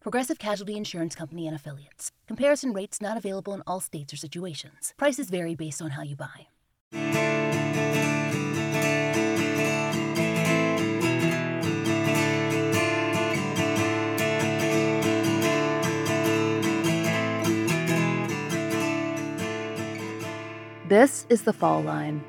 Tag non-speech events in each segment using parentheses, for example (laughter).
Progressive Casualty Insurance Company and Affiliates. Comparison rates not available in all states or situations. Prices vary based on how you buy. This is the fall line.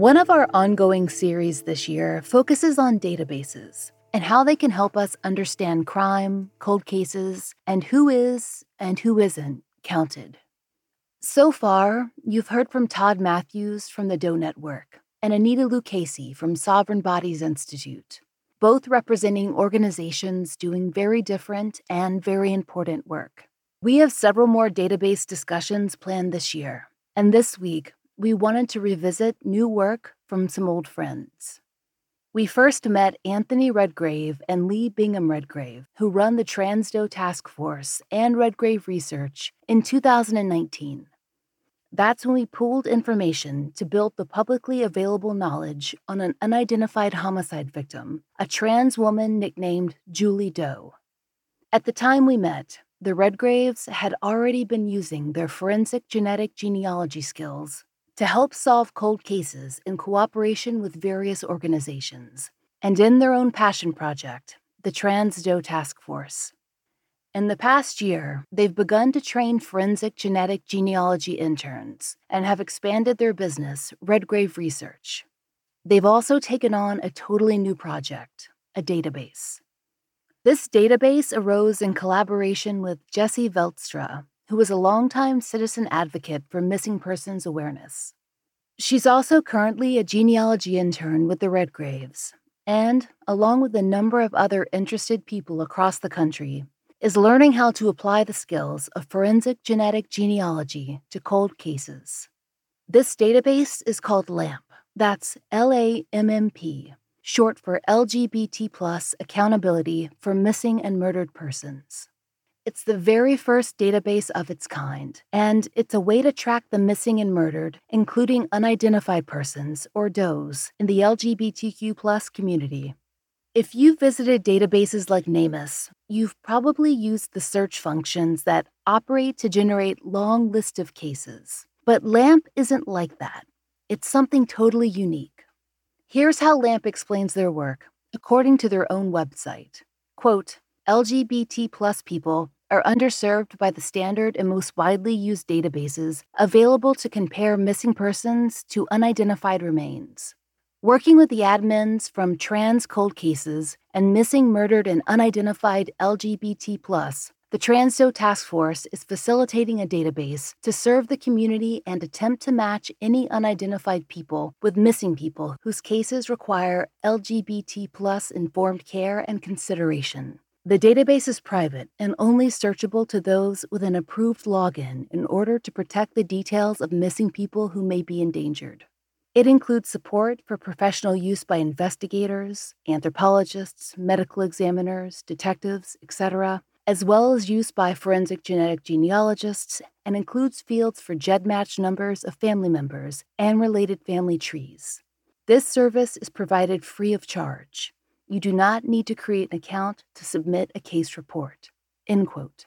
One of our ongoing series this year focuses on databases and how they can help us understand crime, cold cases, and who is and who isn't counted. So far, you've heard from Todd Matthews from the Doe Network and Annita Lucchesi from Sovereign Bodies Institute, both representing organizations doing very different and very important work. We have several more database discussions planned this year, and this week we wanted to revisit new work from some old friends. We first met Anthony Redgrave and Lee Bingham Redgrave, who run the Trans Doe Task Force and Redgrave Research, in 2019. That's when we pooled information to build the publicly available knowledge on an unidentified homicide victim, a trans woman nicknamed Julie Doe. At the time we met, the Redgraves had already been using their forensic genetic genealogy skills to help solve cold cases in cooperation with various organizations and in their own passion project, the Trans Doe Task Force. In the past year, they've begun to train forensic genetic genealogy interns and have expanded their business, Redgrave Research. They've also taken on a totally new project, a database. This database arose in collaboration with Jesse Veldstra, was a longtime citizen advocate for missing persons awareness. She's also currently a genealogy intern with the Redgraves, and, along with a number of other interested people across the country, is learning how to apply the skills of forensic genetic genealogy to cold cases. This database is called LAMMP. That's L A M M P, short for LGBT Plus Accountability for Missing and Murdered Persons. It's the very first database of its kind, and it's a way to track the missing and murdered, including unidentified persons, or DOEs, in the LGBTQ community. If you've visited databases like NamUs, you've probably used the search functions that operate to generate long lists of cases. But LAMMP isn't like that. It's something totally unique. Here's how LAMMP explains their work, according to their own website. Quote, LGBT plus people are underserved by the standard and most widely used databases available to compare missing persons to unidentified remains. Working with the admins from Trans Cold Cases and Missing, Murdered, and Unidentified LGBT, the Trans Doe Task Force is facilitating a database to serve the community and attempt to match any unidentified people with missing people whose cases require LGBT informed care and consideration. The database is private and only searchable to those with an approved login in order to protect the details of missing people who may be endangered. It includes support for professional use by investigators, anthropologists, medical examiners, detectives, etc., as well as use by forensic genetic genealogists, and includes fields for GEDmatch numbers of family members and related family trees. This service is provided free of charge. You do not need to create an account to submit a case report. End quote.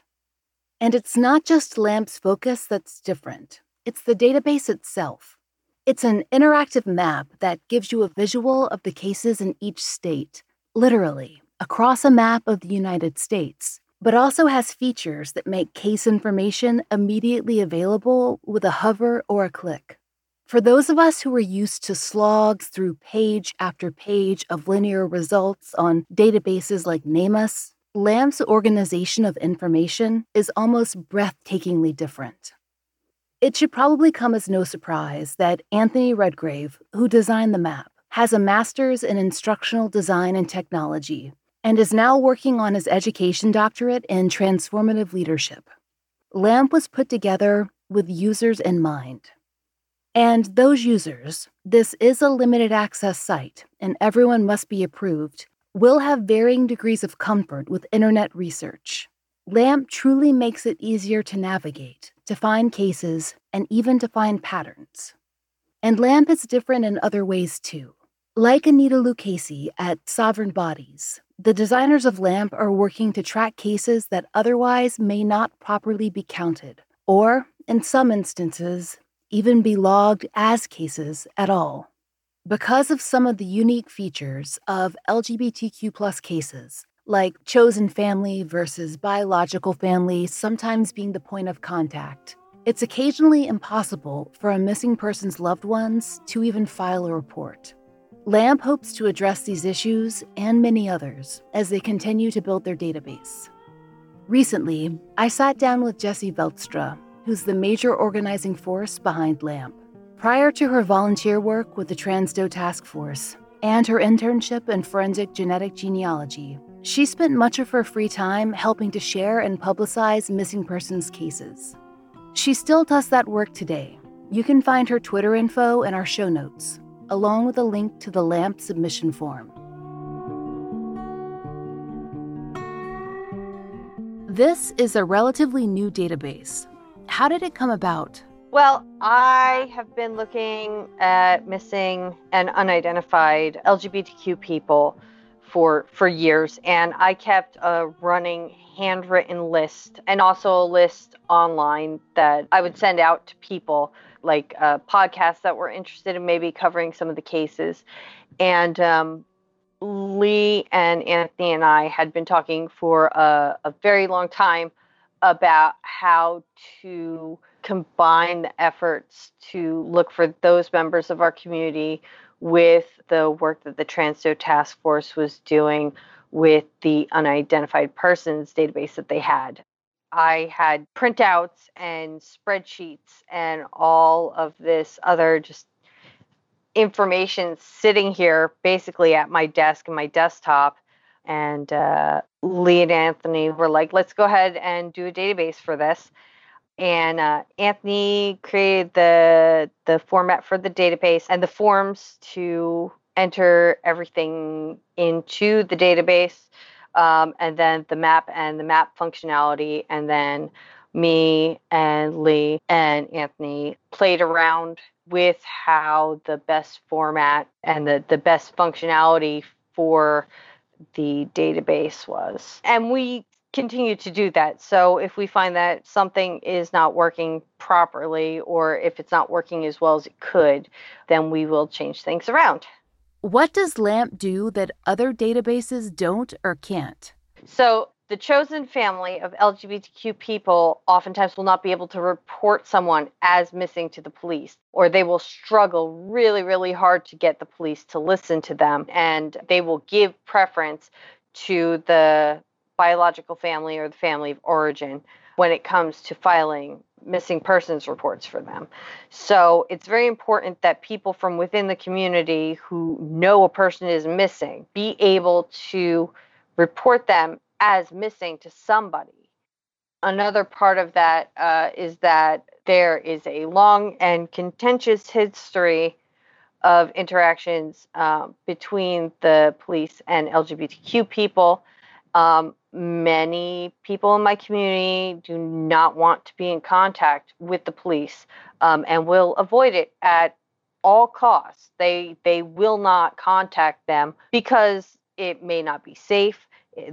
And it's not just LAMMP's focus that's different, it's the database itself. It's an interactive map that gives you a visual of the cases in each state, literally, across a map of the United States, but also has features that make case information immediately available with a hover or a click. For those of us who are used to slogs through page after page of linear results on databases like NamUs, LAMMP's organization of information is almost breathtakingly different. It should probably come as no surprise that Anthony Redgrave, who designed the map, has a master's in instructional design and technology and is now working on his education doctorate in transformative leadership. LAMMP was put together with users in mind. And those users, this is a limited access site and everyone must be approved, will have varying degrees of comfort with internet research. LAMMP truly makes it easier to navigate, to find cases, and even to find patterns. And LAMMP is different in other ways too. Like Annita Lucchesi at Sovereign Bodies, the designers of LAMMP are working to track cases that otherwise may not properly be counted, or, in some instances, even be logged as cases at all. Because of some of the unique features of LGBTQ plus cases, like chosen family versus biological family sometimes being the point of contact. It's occasionally impossible for a missing person's loved ones to even file a report. LAMMP hopes to address these issues and many others as they continue to build their database. Recently, I sat down with Jessie Veldstra, who's the major organizing force behind LAMMP. Prior to her volunteer work with the Trans Doe Task Force and her internship in forensic genetic genealogy, she spent much of her free time helping to share and publicize missing persons cases. She still does that work today. You can find her Twitter info in our show notes, along with a link to the LAMMP submission form. This is a relatively new database. How did it come about? Well, I have been looking at missing and unidentified LGBTQ people for for years and i kept a running handwritten list and also a list online that i would send out to people like uh, podcasts that were interested in maybe covering some of the cases and um, lee and anthony and i had been talking for a, a very long time about how to combine the efforts to look for those members of our community with the work that the Trans Doe Task Force was doing with the unidentified persons database that they had. I had printouts and spreadsheets and all of this other just information sitting here basically at my desk and my desktop. And uh, Lee and Anthony were like, let's go ahead and do a database for this. And uh, Anthony created the the format for the database and the forms to enter everything into the database, um, and then the map and the map functionality, and then me and Lee and Anthony played around with how the best format and the, the best functionality for the database was. And we continue to do that. So if we find that something is not working properly or if it's not working as well as it could, then we will change things around. What does LAMMP do that other databases don't or can't? So the chosen family of LGBTQ people oftentimes will not be able to report someone as missing to the police, or they will struggle really, really hard to get the police to listen to them. And they will give preference to the biological family or the family of origin when it comes to filing missing persons reports for them. So it's very important that people from within the community who know a person is missing be able to report them as missing to somebody. Another part of that uh, is that there is a long and contentious history of interactions um, between the police and LGBTQ people. Um, many people in my community do not want to be in contact with the police um, and will avoid it at all costs. They they will not contact them because it may not be safe.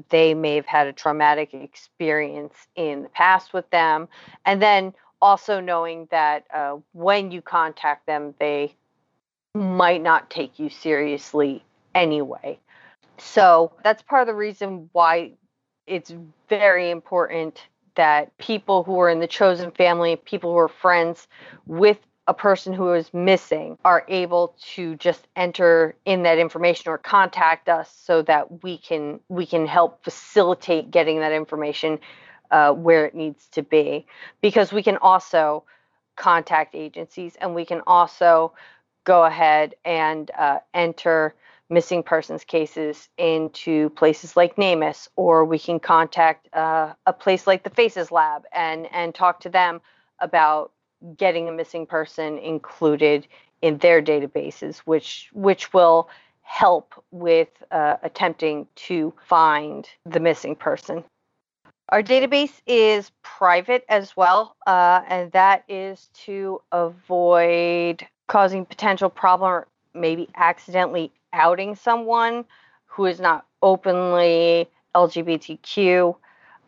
They may have had a traumatic experience in the past with them, and then also knowing that uh, when you contact them, they might not take you seriously anyway. So that's part of the reason why it's very important that people who are in the chosen family, people who are friends with a person who is missing are able to just enter in that information or contact us so that we can we can help facilitate getting that information uh, where it needs to be. Because we can also contact agencies, and we can also go ahead and uh, enter missing persons cases into places like NamUs, or we can contact uh, a place like the Faces Lab and and talk to them about getting a missing person included in their databases, which which will help with uh, attempting to find the missing person. Our database is private as well, uh, and that is to avoid causing potential problem or maybe accidentally outing someone who is not openly LGBTQ.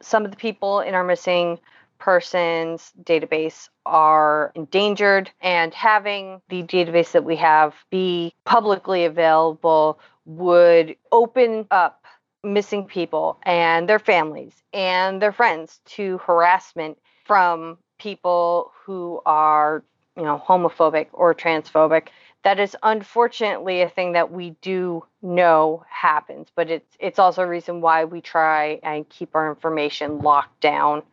Some of the people in our missing persons database are endangered, and having the database that we have be publicly available would open up missing people and their families and their friends to harassment from people who are, you know, homophobic or transphobic. That is unfortunately a thing that we do know happens, but it's it's also a reason why we try and keep our information locked down,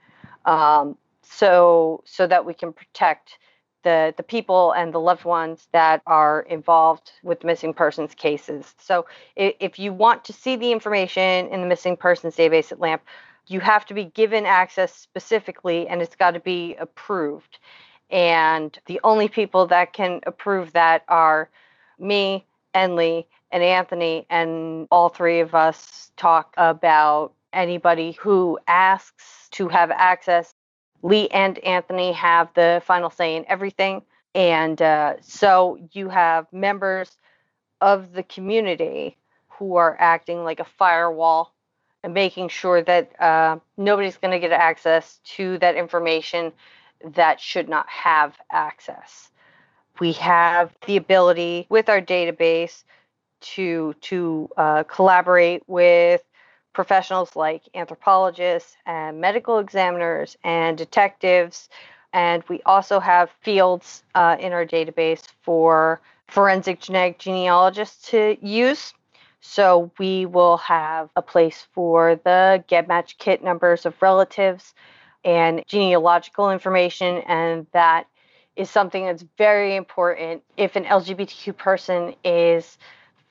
um, so so that we can protect the the people and the loved ones that are involved with missing persons cases. So if, if you want to see the information in the missing persons database at LAMMP, you have to be given access specifically, and it's got to be approved. And the only people that can approve that are me and and Anthony. And all three of us talk about anybody who asks to have access. Lee and Anthony have the final say in everything. And uh, so you have members of the community who are acting like a firewall and making sure that uh, nobody's going to get access to that information that should not have access. We have the ability with our database to to uh, collaborate with professionals like anthropologists and medical examiners and detectives. And we also have fields uh, in our database for forensic genetic genealogists to use. So we will have a place for the GEDmatch kit numbers of relatives and genealogical information, and that is something that's very important if an LGBTQ person is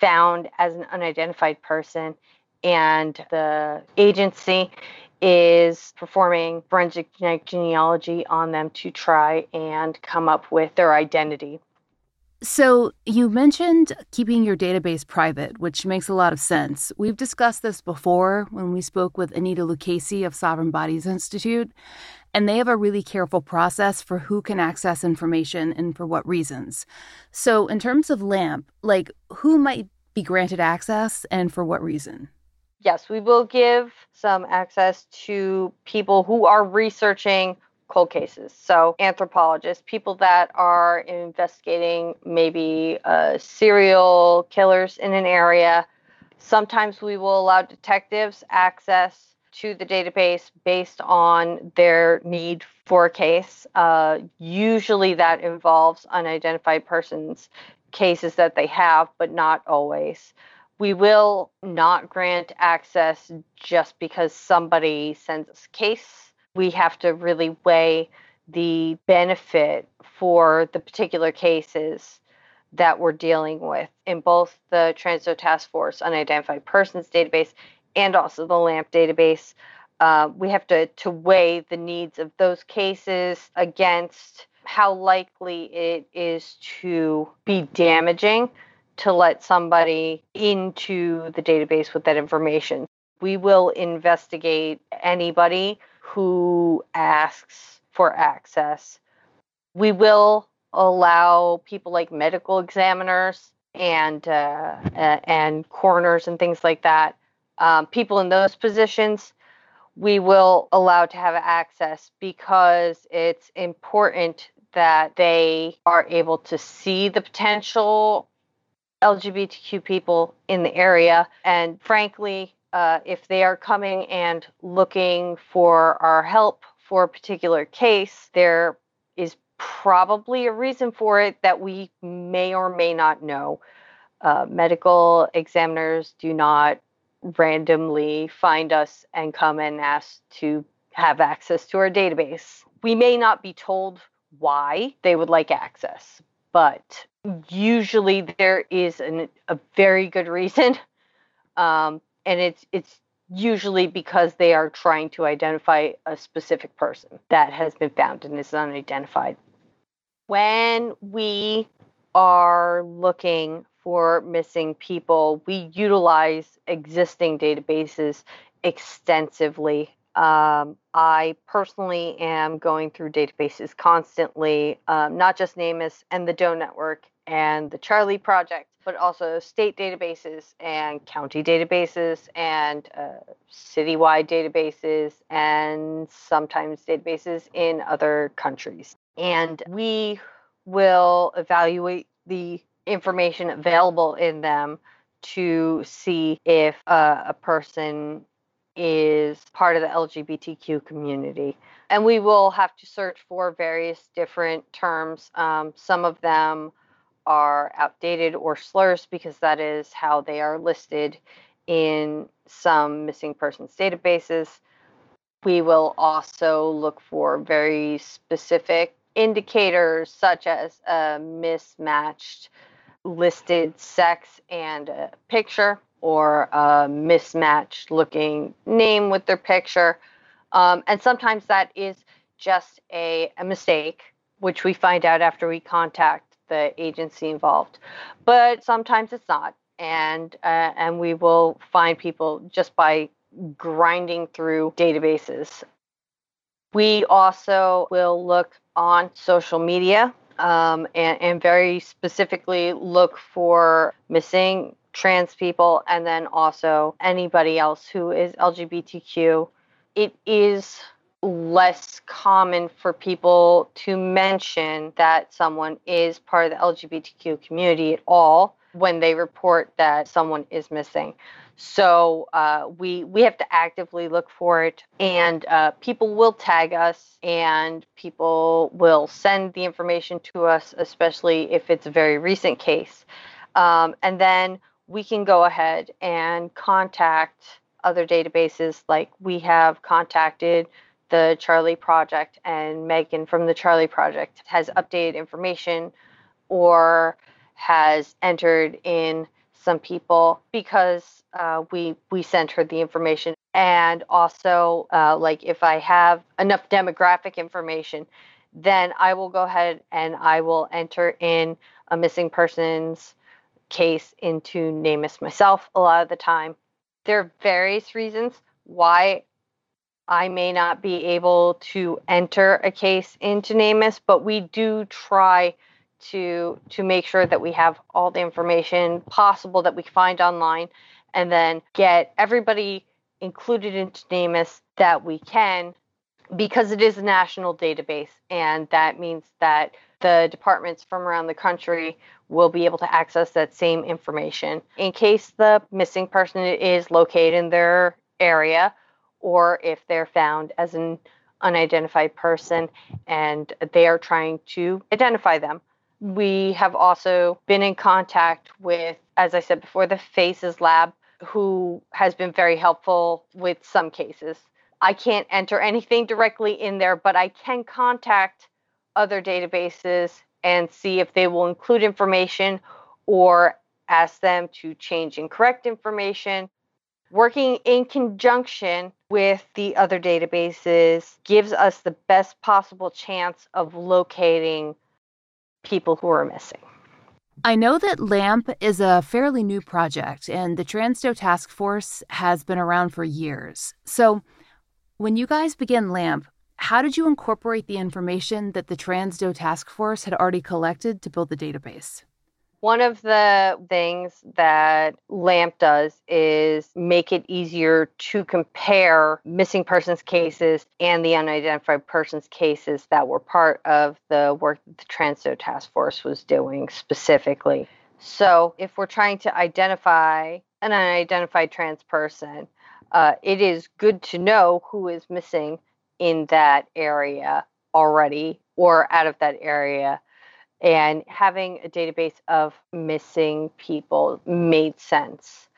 found as an unidentified person and the agency is performing forensic genealogy on them to try and come up with their identity. So, you mentioned keeping your database private, which makes a lot of sense. We've discussed this before when we spoke with Annita Lucchesi of Sovereign Bodies Institute, and they have a really careful process for who can access information and for what reasons. So, in terms of LAMMP, like who might be granted access and for what reason? Yes, we will give some access to people who are researching cold cases. So, anthropologists, people that are investigating maybe uh, serial killers in an area. Sometimes we will allow detectives access to the database based on their need for a case. Uh, usually that involves unidentified persons cases that they have, but not always. We will not grant access just because somebody sends us a case we have to really weigh the benefit for the particular cases that we're dealing with in both the Trans Doe Task Force Unidentified Persons database and also the LAMMP database. Uh, we have to, to weigh the needs of those cases against how likely it is to be damaging to let somebody into the database with that information. We will investigate anybody who asks for access. We will allow people like medical examiners and uh, and coroners and things like that, um, people in those positions, we will allow to have access because it's important that they are able to see the potential LGBTQ people in the area. And frankly, uh, if they are coming and looking for our help for a particular case, there is probably a reason for it that we may or may not know. Uh, medical examiners do not randomly find us and come and ask to have access to our database. We may not be told why they would like access. But usually there is an, a very good reason. (laughs) Um, and it's it's usually because they are trying to identify a specific person that has been found and is unidentified. When we are looking for missing people, we utilize existing databases extensively. Um, I personally am going through databases constantly, um, not just NamUs and the DOE Network and the Charlie Project, but also state databases and county databases and uh, citywide databases and sometimes databases in other countries. And we will evaluate the information available in them to see if uh, a person is part of the LGBTQ community. And we will have to search for various different terms. Um, some of them are outdated or slurs because that is how they are listed in some missing persons databases. We will also look for very specific indicators such as a mismatched listed sex and a picture or a mismatched looking name with their picture. Um, and sometimes that is just a, a mistake, which we find out after we contact the agency involved. But sometimes it's not, and uh, and we will find people just by grinding through databases. We also will look on social media um, and, and very specifically look for missing trans people and then also anybody else who is LGBTQ. It is less common for people to mention that someone is part of the LGBTQ community at all when they report that someone is missing. So uh, we we have to actively look for it, and uh, people will tag us, and people will send the information to us, especially if it's a very recent case, um, and then we can go ahead and contact other databases. Like we have contacted the Charlie Project, and Megan from the Charlie Project has updated information or has entered in some people because uh, we we sent her the information and also uh, like if i have enough demographic information then i will go ahead and i will enter in a missing persons case into NamUs myself a lot of the time. There are various reasons why I may not be able to enter a case into NamUs, but we do try to to make sure that we have all the information possible that we find online and then get everybody included into NamUs that we can because it is a national database. And that means that the departments from around the country will be able to access that same information in case the missing person is located in their area or if they're found as an unidentified person and they are trying to identify them. We have also been in contact with, as I said before, the FACES Lab, who has been very helpful with some cases. I can't enter anything directly in there, but I can contact other databases and see if they will include information or ask them to change incorrect information working in conjunction with the other databases gives us the best possible chance of locating people who are missing. I know that LAMMP is a fairly new project and the Trans Doe Task Force has been around for years. So, when you guys began LAMMP, how did you incorporate the information that the Trans Doe Task Force had already collected to build the database? One of the things that LAMMP does is make it easier to compare missing persons cases and the unidentified persons cases that were part of the work that the Trans Doe Task Force was doing specifically. So, if we're trying to identify an unidentified trans person, uh, it is good to know who is missing in that area already or out of that area and having a database of missing people made sense.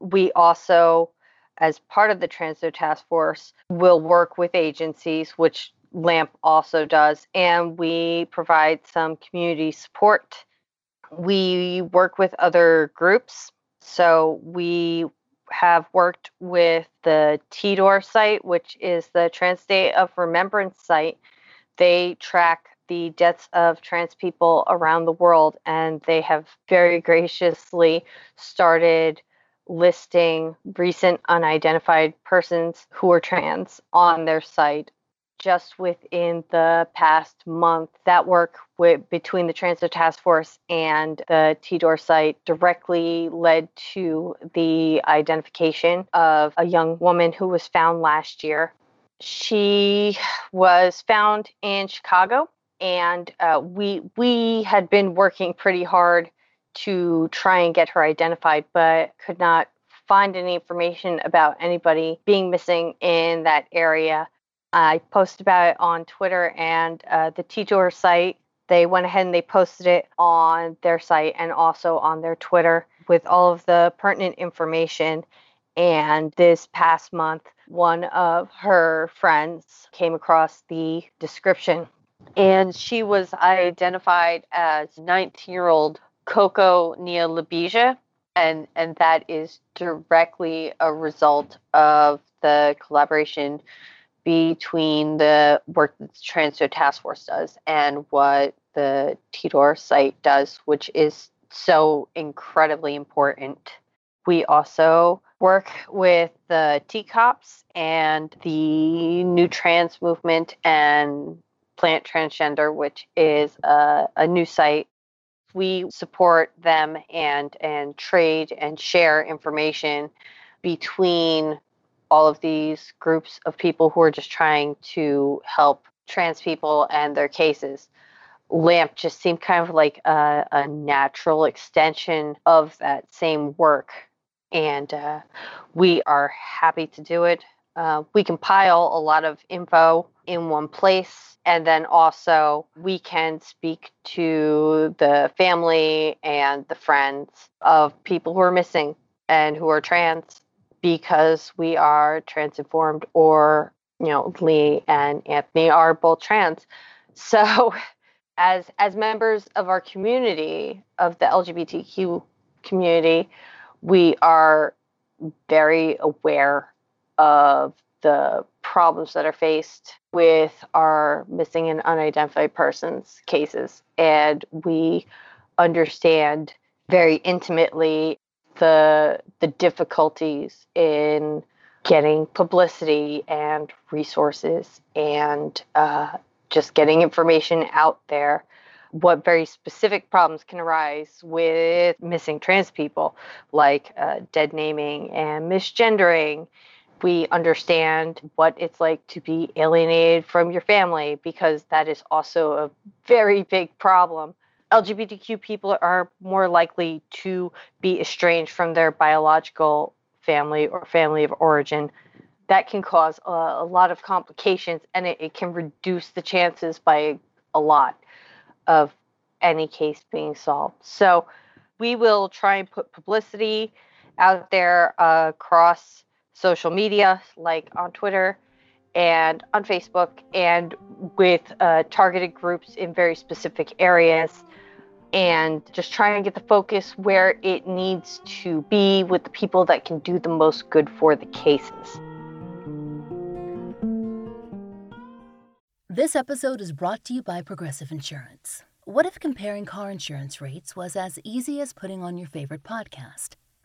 We also, as part of the Trans Doe Task Force, will work with agencies, which LAMMP also does. And we provide some community support. We work with other groups. So we have worked with the TDOR site, which is the Trans Day of Remembrance site. They track the deaths of trans people around the world, and they have very graciously started listing recent unidentified persons who are trans on their site just within the past month, that work with, between the Trans Doe Task Force and the TDOR site directly led to the identification of a young woman who was found last year. She was found in Chicago, and uh, we we had been working pretty hard to try and get her identified, but could not find any information about anybody being missing in that area. I posted about it on Twitter and uh, the TDOR site. They went ahead and they posted it on their site and also on their Twitter with all of the pertinent information. And this past month, one of her friends came across the description and she was identified as 19 year old Coco Nia Labija. And, and that is directly a result of the collaboration between the work that the Trans Doe Task Force does and what the TDOR site does, which is so incredibly important. We also work with the TCOPS and the New Trans Movement and Planet Transgender, which is a, a new site. We support them and and trade and share information between all of these groups of people who are just trying to help trans people and their cases. LAMMP just seemed kind of like a, a natural extension of that same work. And uh, we are happy to do it. Uh, we compile a lot of info in one place, and then also we can speak to the family and the friends of people who are missing and who are trans because we are trans informed or you know lee and anthony are both trans. (laughs) So as as members of our community of the lgbtq community we are very aware of the problems that are faced with our missing and unidentified persons cases. And we understand very intimately the the difficulties in getting publicity and resources and uh, just getting information out there. What very specific problems can arise with missing trans people like uh, dead naming and misgendering? We understand what it's like to be alienated from your family because that is also a very big problem LGBTQ people are more likely to be estranged from their biological family or family of origin. That can cause a, a lot of complications and it, it can reduce the chances by a lot of any case being solved. So we will try and put publicity out there uh, across social media, like on Twitter and on Facebook, and with uh, targeted groups in very specific areas and just try and get the focus where it needs to be with the people that can do the most good for the cases. This episode is brought to you by Progressive Insurance. What if comparing car insurance rates was as easy as putting on your favorite podcast?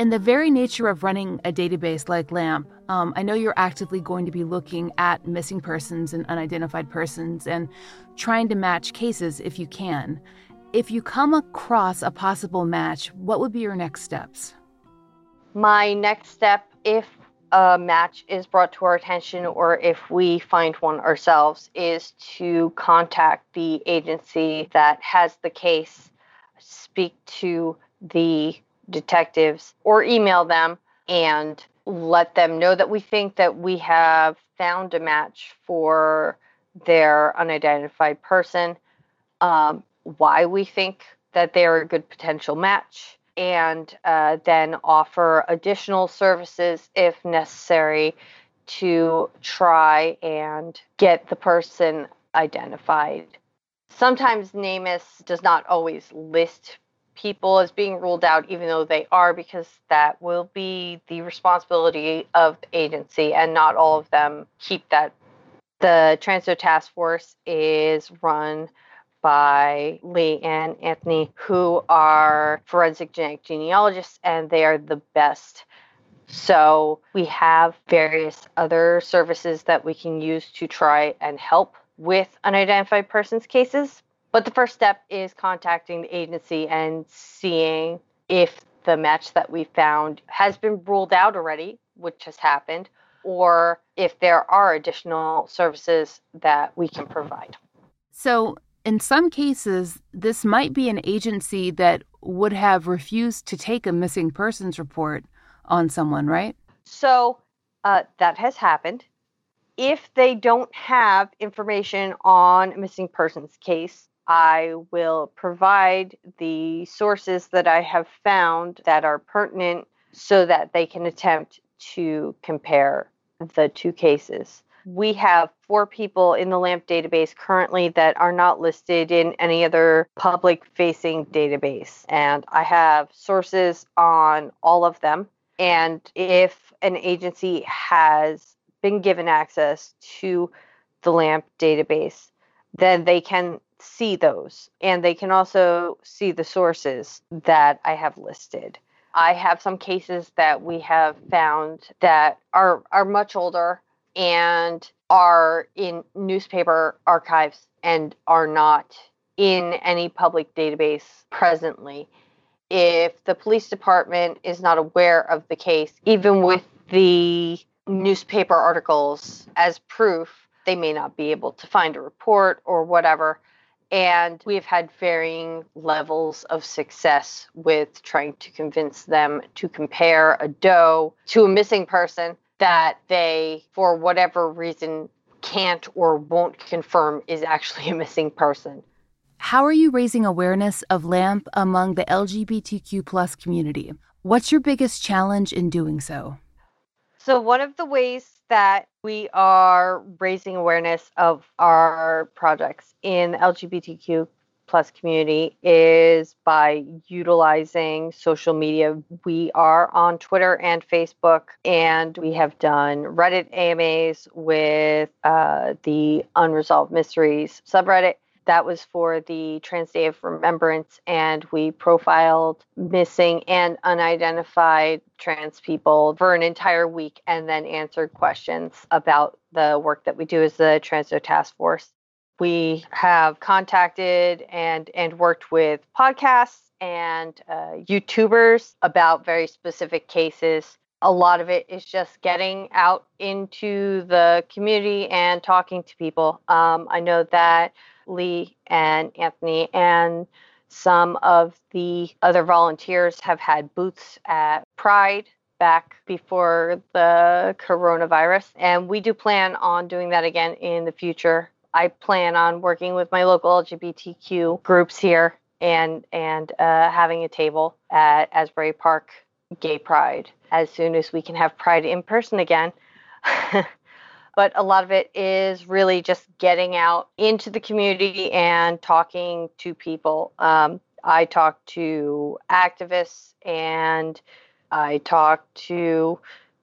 In the very nature of running a database like LAMMP, um, I know you're actively going to be looking at missing persons and unidentified persons and trying to match cases if you can. If you come across a possible match, what would be your next steps? My next step, if a match is brought to our attention or if we find one ourselves is to contact the agency that has the case, speak to the detectives or email them and let them know that we think that we have found a match for their unidentified person, um, why we think that they're a good potential match, and uh, then offer additional services if necessary to try and get the person identified. Sometimes NamUs does not always list people as being ruled out, even though they are, because that will be the responsibility of the agency, and not all of them keep that. The Trans Doe Task Force is run by Lee and Anthony, who are forensic genetic genealogists, and they are the best. So we have various other services that we can use to try and help with unidentified persons cases. But the first step is contacting the agency and seeing if the match that we found has been ruled out already, which has happened, or if there are additional services that we can provide. So, in some cases, this might be an agency that would have refused to take a missing persons report on someone, right? So uh, that has happened. If they don't have information on a missing persons case, I will provide the sources that I have found that are pertinent so that they can attempt to compare the two cases we have four people in the LAMMP database currently that are not listed in any other public facing database. And I have sources on all of them. And if an agency has been given access to the LAMMP database, then they can see those. And they can also see the sources that I have listed. I have some cases that we have found that are, are much older and are in newspaper archives and are not in any public database presently. If the police department is not aware of the case, even with the newspaper articles as proof, they may not be able to find a report or whatever. And we've had varying levels of success with trying to convince them to compare a doe to a missing person that they, for whatever reason, can't or won't confirm is actually a missing person. How are you raising awareness of LAMMP among the LGBTQ plus community? What's your biggest challenge in doing so? So, one of the ways that we are raising awareness of our projects in LGBTQ plus community is by utilizing social media. We are on Twitter and Facebook, and we have done Reddit AMAs with uh, the Unresolved Mysteries subreddit. That was for the Trans Day of Remembrance, and we profiled missing and unidentified trans people for an entire week and then answered questions about the work that we do as the Trans Doe Task Force we have contacted and and worked with podcasts and uh, YouTubers about very specific cases. A lot of it is just getting out into the community and talking to people. Um, I know that Lee and Anthony and some of the other volunteers have had booths at Pride back before the coronavirus, and we do plan on doing that again in the future. I plan on working with my local LGBTQ groups here and and uh, having a table at Asbury Park Gay Pride as soon as we can have Pride in person again. (laughs) but a lot of it is really just getting out into the community and talking to people. Um, I talk to activists and I talk to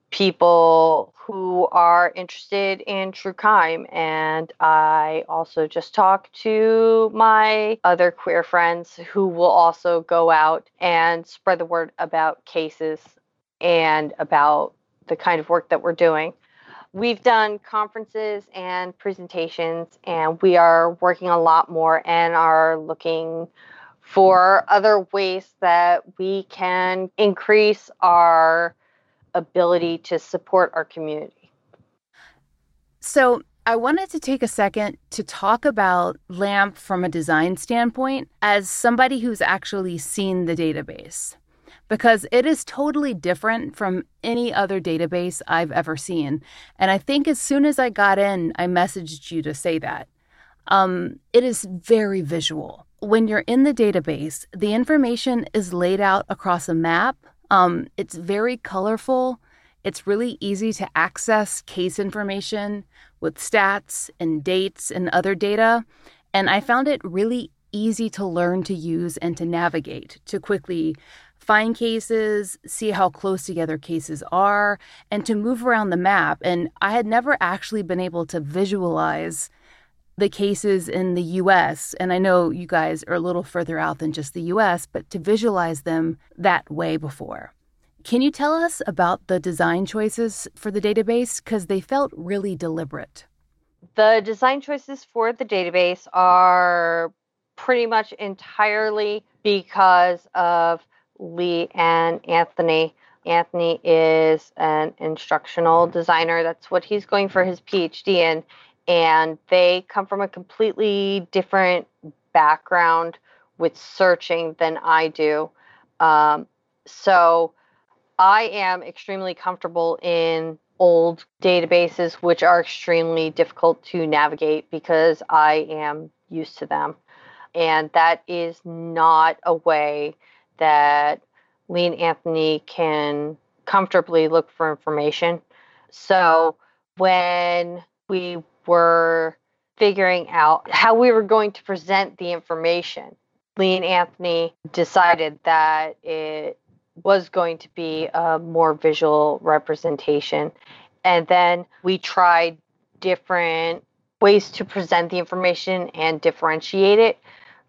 people who are interested in true crime. And I also just talk to my other queer friends who will also go out and spread the word about cases and about the kind of work that we're doing. We've done conferences and presentations, and we are working a lot more and are looking for other ways that we can increase our ability to support our community. So, I wanted to take a second to talk about LAMMP from a design standpoint as somebody who's actually seen the database, because it is totally different from any other database I've ever seen. And I think as soon as I got in, I messaged you to say that. Um, it is very visual. When you're in the database, the information is laid out across a map. Um, it's very colorful. It's really easy to access case information with stats and dates and other data. And I found it really easy to learn to use and to navigate to quickly find cases, see how close together cases are, and to move around the map. And I had never actually been able to visualize the cases in the US. And I know you guys are a little further out than just the US, but to visualize them that way before. Can you tell us about the design choices for the database? Because they felt really deliberate. The design choices for the database are pretty much entirely because of Lee and Anthony. Anthony is an instructional designer. That's what he's going for his PhD in. And they come from a completely different background with searching than I do. Um, so I am extremely comfortable in old databases, which are extremely difficult to navigate because I am used to them. And that is not a way that Lee and Anthony can comfortably look for information. So when we were figuring out how we were going to present the information, Lee and Anthony decided that it was going to be a more visual representation. And then we tried different ways to present the information and differentiate it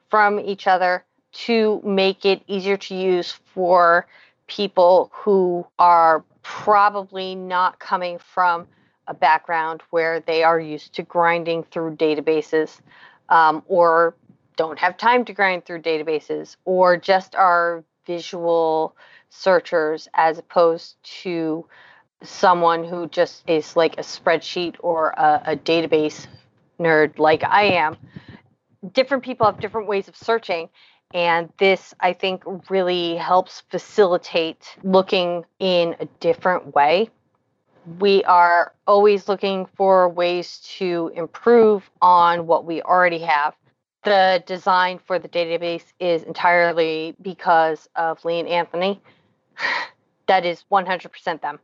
from each other to make it easier to use for people who are probably not coming from a background where they are used to grinding through databases um, or don't have time to grind through databases or just are visual searchers as opposed to someone who just is like a spreadsheet or a, a database nerd like I am. Different people have different ways of searching. And this, I think, really helps facilitate looking in a different way. We are always looking for ways to improve on what we already have the design for the database is entirely because of Lee and Anthony. (sighs) that is 100% them.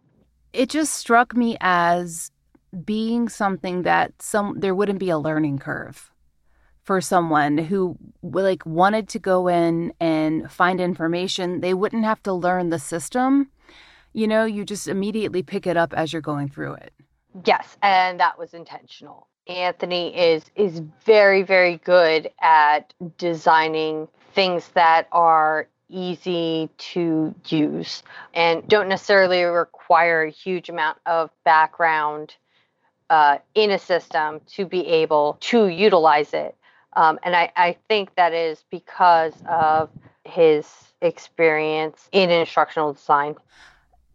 It just struck me as being something that some there wouldn't be a learning curve for someone who like wanted to go in and find information they wouldn't have to learn the system. You know you just immediately pick it up as you're going through it. Yes and that was intentional. Anthony is is very very good at designing things that are easy to use and don't necessarily require a huge amount of background uh, in a system to be able to utilize it. Um, and I, I think that is because of his experience in instructional design.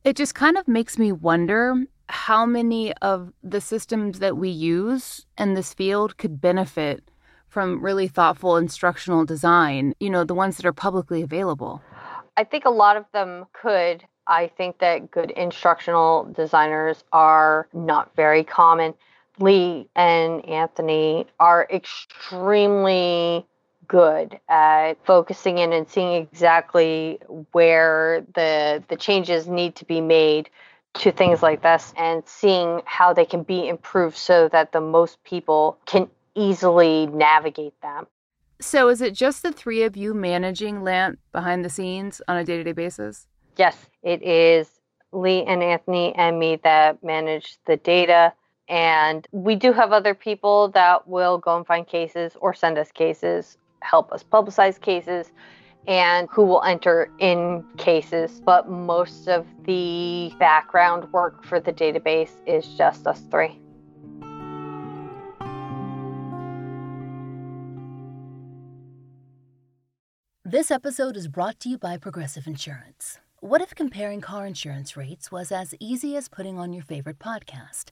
It just kind of makes me wonder how many of the systems that we use in this field could benefit from really thoughtful instructional design, you know, the ones that are publicly available? I think a lot of them could. I think that good instructional designers are not very common. Lee and Anthony are extremely good at focusing in and seeing exactly where the the changes need to be made to things like this and seeing how they can be improved so that the most people can easily navigate them. So, is it just the three of you managing LAMMP behind the scenes on a day to day basis? Yes, it is Lee and Anthony and me that manage the data. And we do have other people that will go and find cases or send us cases, help us publicize cases, and who will enter in cases. But most of the background work for the database is just us three. This episode is brought to you by Progressive Insurance. What if comparing car insurance rates was as easy as putting on your favorite podcast?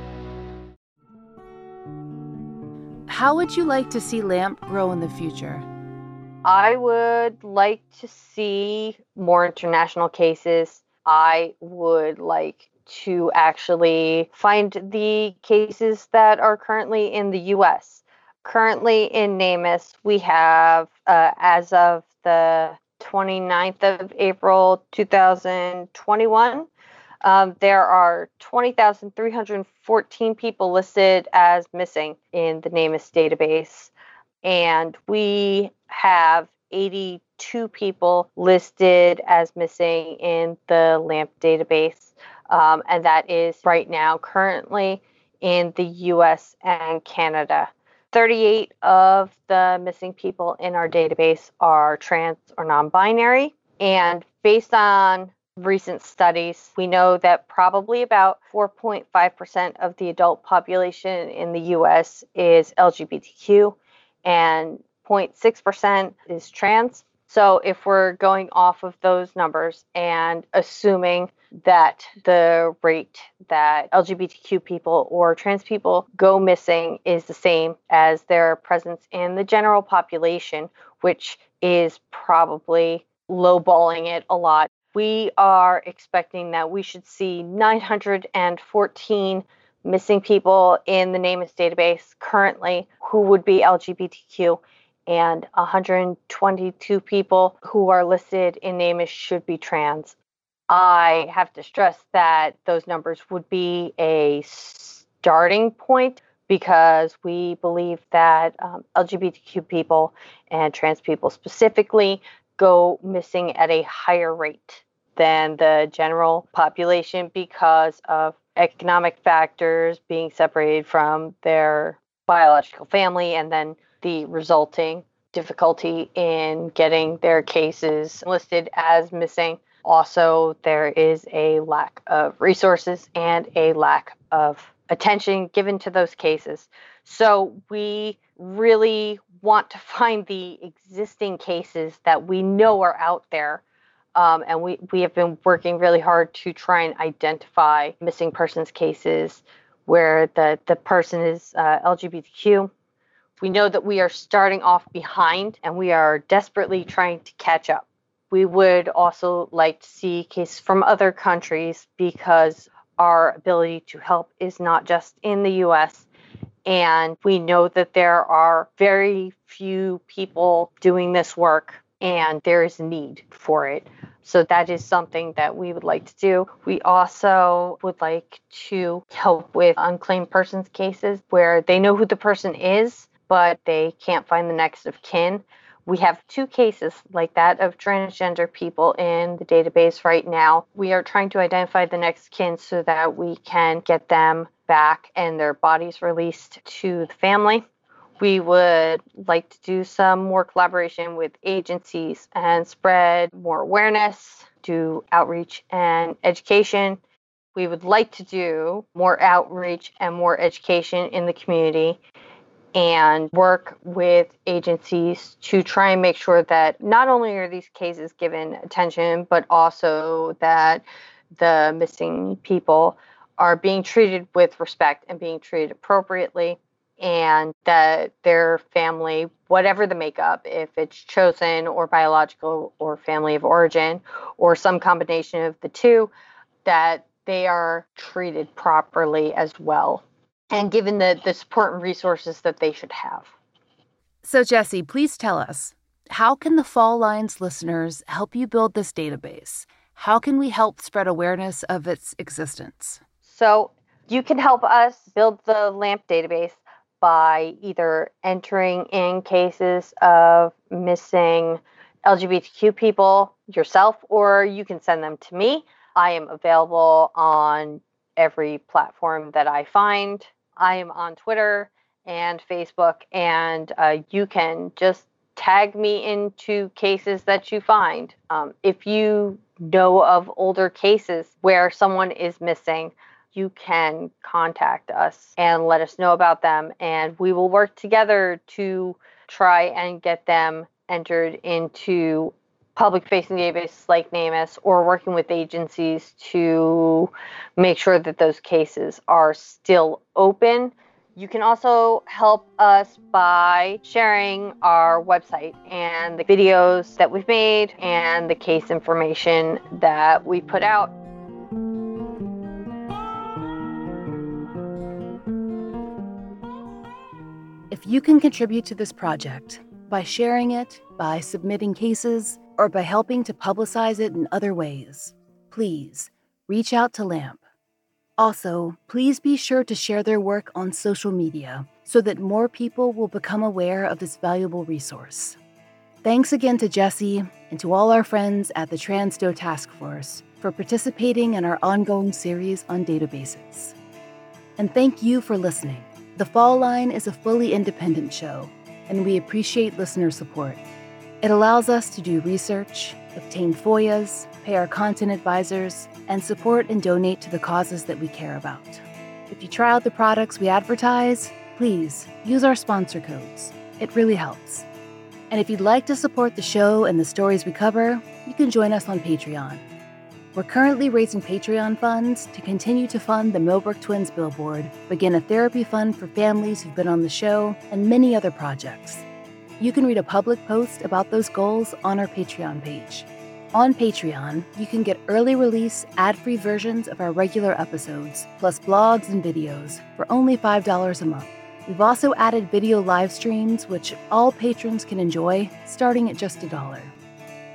How would you like to see LAMMP grow in the future? I would like to see more international cases. I would like to actually find the cases that are currently in the US. Currently in NamUs, we have, uh, as of the 29th of April 2021, um, there are 20,314 people listed as missing in the NamUs database, and we have 82 people listed as missing in the LAMMP database um, and that is right now currently in the US and Canada. 38 of the missing people in our database are trans or non binary. And based on recent studies, we know that probably about 4.5% of the adult population in the US is LGBTQ and 0.6% is trans. So if we're going off of those numbers and assuming that the rate that LGBTQ people or trans people go missing is the same as their presence in the general population, which is probably lowballing it a lot. We are expecting that we should see 914 missing people in the NamUs database currently who would be LGBTQ and 122 people who are listed in NamUs should be trans. I have to stress that those numbers would be a starting point because we believe that um, LGBTQ people and trans people specifically go missing at a higher rate than the general population because of economic factors being separated from their biological family and then the resulting difficulty in getting their cases listed as missing also, there is a lack of resources and a lack of attention given to those cases. So, we really want to find the existing cases that we know are out there. Um, and we, we have been working really hard to try and identify missing persons cases where the, the person is uh, LGBTQ. We know that we are starting off behind and we are desperately trying to catch up we would also like to see cases from other countries because our ability to help is not just in the US. And we know that there are very few people doing this work and there is need for it. So that is something that we would like to do. We also would like to help with unclaimed persons cases where they know who the person is, but they can't find the next of kin. We have two cases like that of transgender people in the database right now. We are trying to identify the next kin so that we can get them back and their bodies released to the family. We would like to do some more collaboration with agencies and spread more awareness, do outreach and education. We would like to do more outreach and more education in the community and work with agencies to try and make sure that not only are these cases given attention, but also that the missing people are being treated with respect and being treated appropriately, and that their family, whatever the makeup, if it's chosen or biological or family of origin or some combination of the two, that they are treated properly as well and given the, the support and resources that they should have. So, Jesse, please tell us how can the Fall Lines listeners help you build this database? How can we help spread awareness of its existence? So, you can help us build the LAMMP database by either entering in cases of missing LGBTQ people yourself, or you can send them to me. I am available on every platform that I find. I am on Twitter and Facebook, and uh, you can just tag me into cases that you find. Um, if you know of older cases where someone is missing, you can contact us and let us know about them, and we will work together to try and get them entered into public facing databases like NamUs or working with agencies to make sure that those cases are still open. You can also help us by sharing our website and the videos that we've made and the case information that we put out. You can contribute to this project by sharing it, by submitting cases, or by helping to publicize it in other ways, please reach out to LAMMP. Also, please be sure to share their work on social media so that more people will become aware of this valuable resource. Thanks again to Jesse and to all our friends at the Trans Doe Task Force for participating in our ongoing series on databases. And thank you for listening. The Fall Line is a fully independent show, and we appreciate listener support. It allows us to do research, obtain FOIAs, pay our content advisors, and support and donate to the causes that we care about. If you try out the products we advertise, please use our sponsor codes. It really helps. And if you'd like to support the show and the stories we cover, you can join us on Patreon. We're currently raising Patreon funds to continue to fund the Millbrook Twins billboard, begin a therapy fund for families who've been on the show, and many other projects. You can read a public post about those goals on our Patreon page. On Patreon, you can get early release, ad free versions of our regular episodes, plus blogs and videos for only $5 a month. We've also added video live streams, which all patrons can enjoy, starting at just a dollar.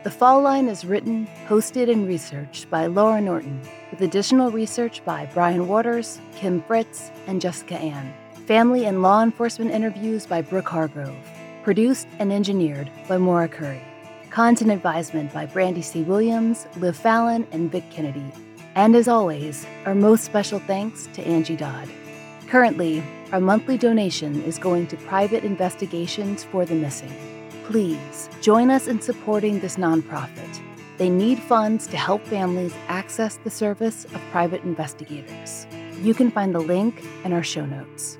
The Fall Line is written, hosted, and researched by Laurah Norton, with additional research by Bryan Worters, Kim Fritz, and Jessica Ann. Family and law enforcement interviews by Brooke Hargrove produced and engineered by Maura Currie. Content advisement by Brandy C. Williams, Liv Fallon, and Vic Kennedy. And as always, our most special thanks to Angie Dodd. Currently, our monthly donation is going to private investigations for the missing. Please join us in supporting this nonprofit. They need funds to help families access the service of private investigators. You can find the link in our show notes.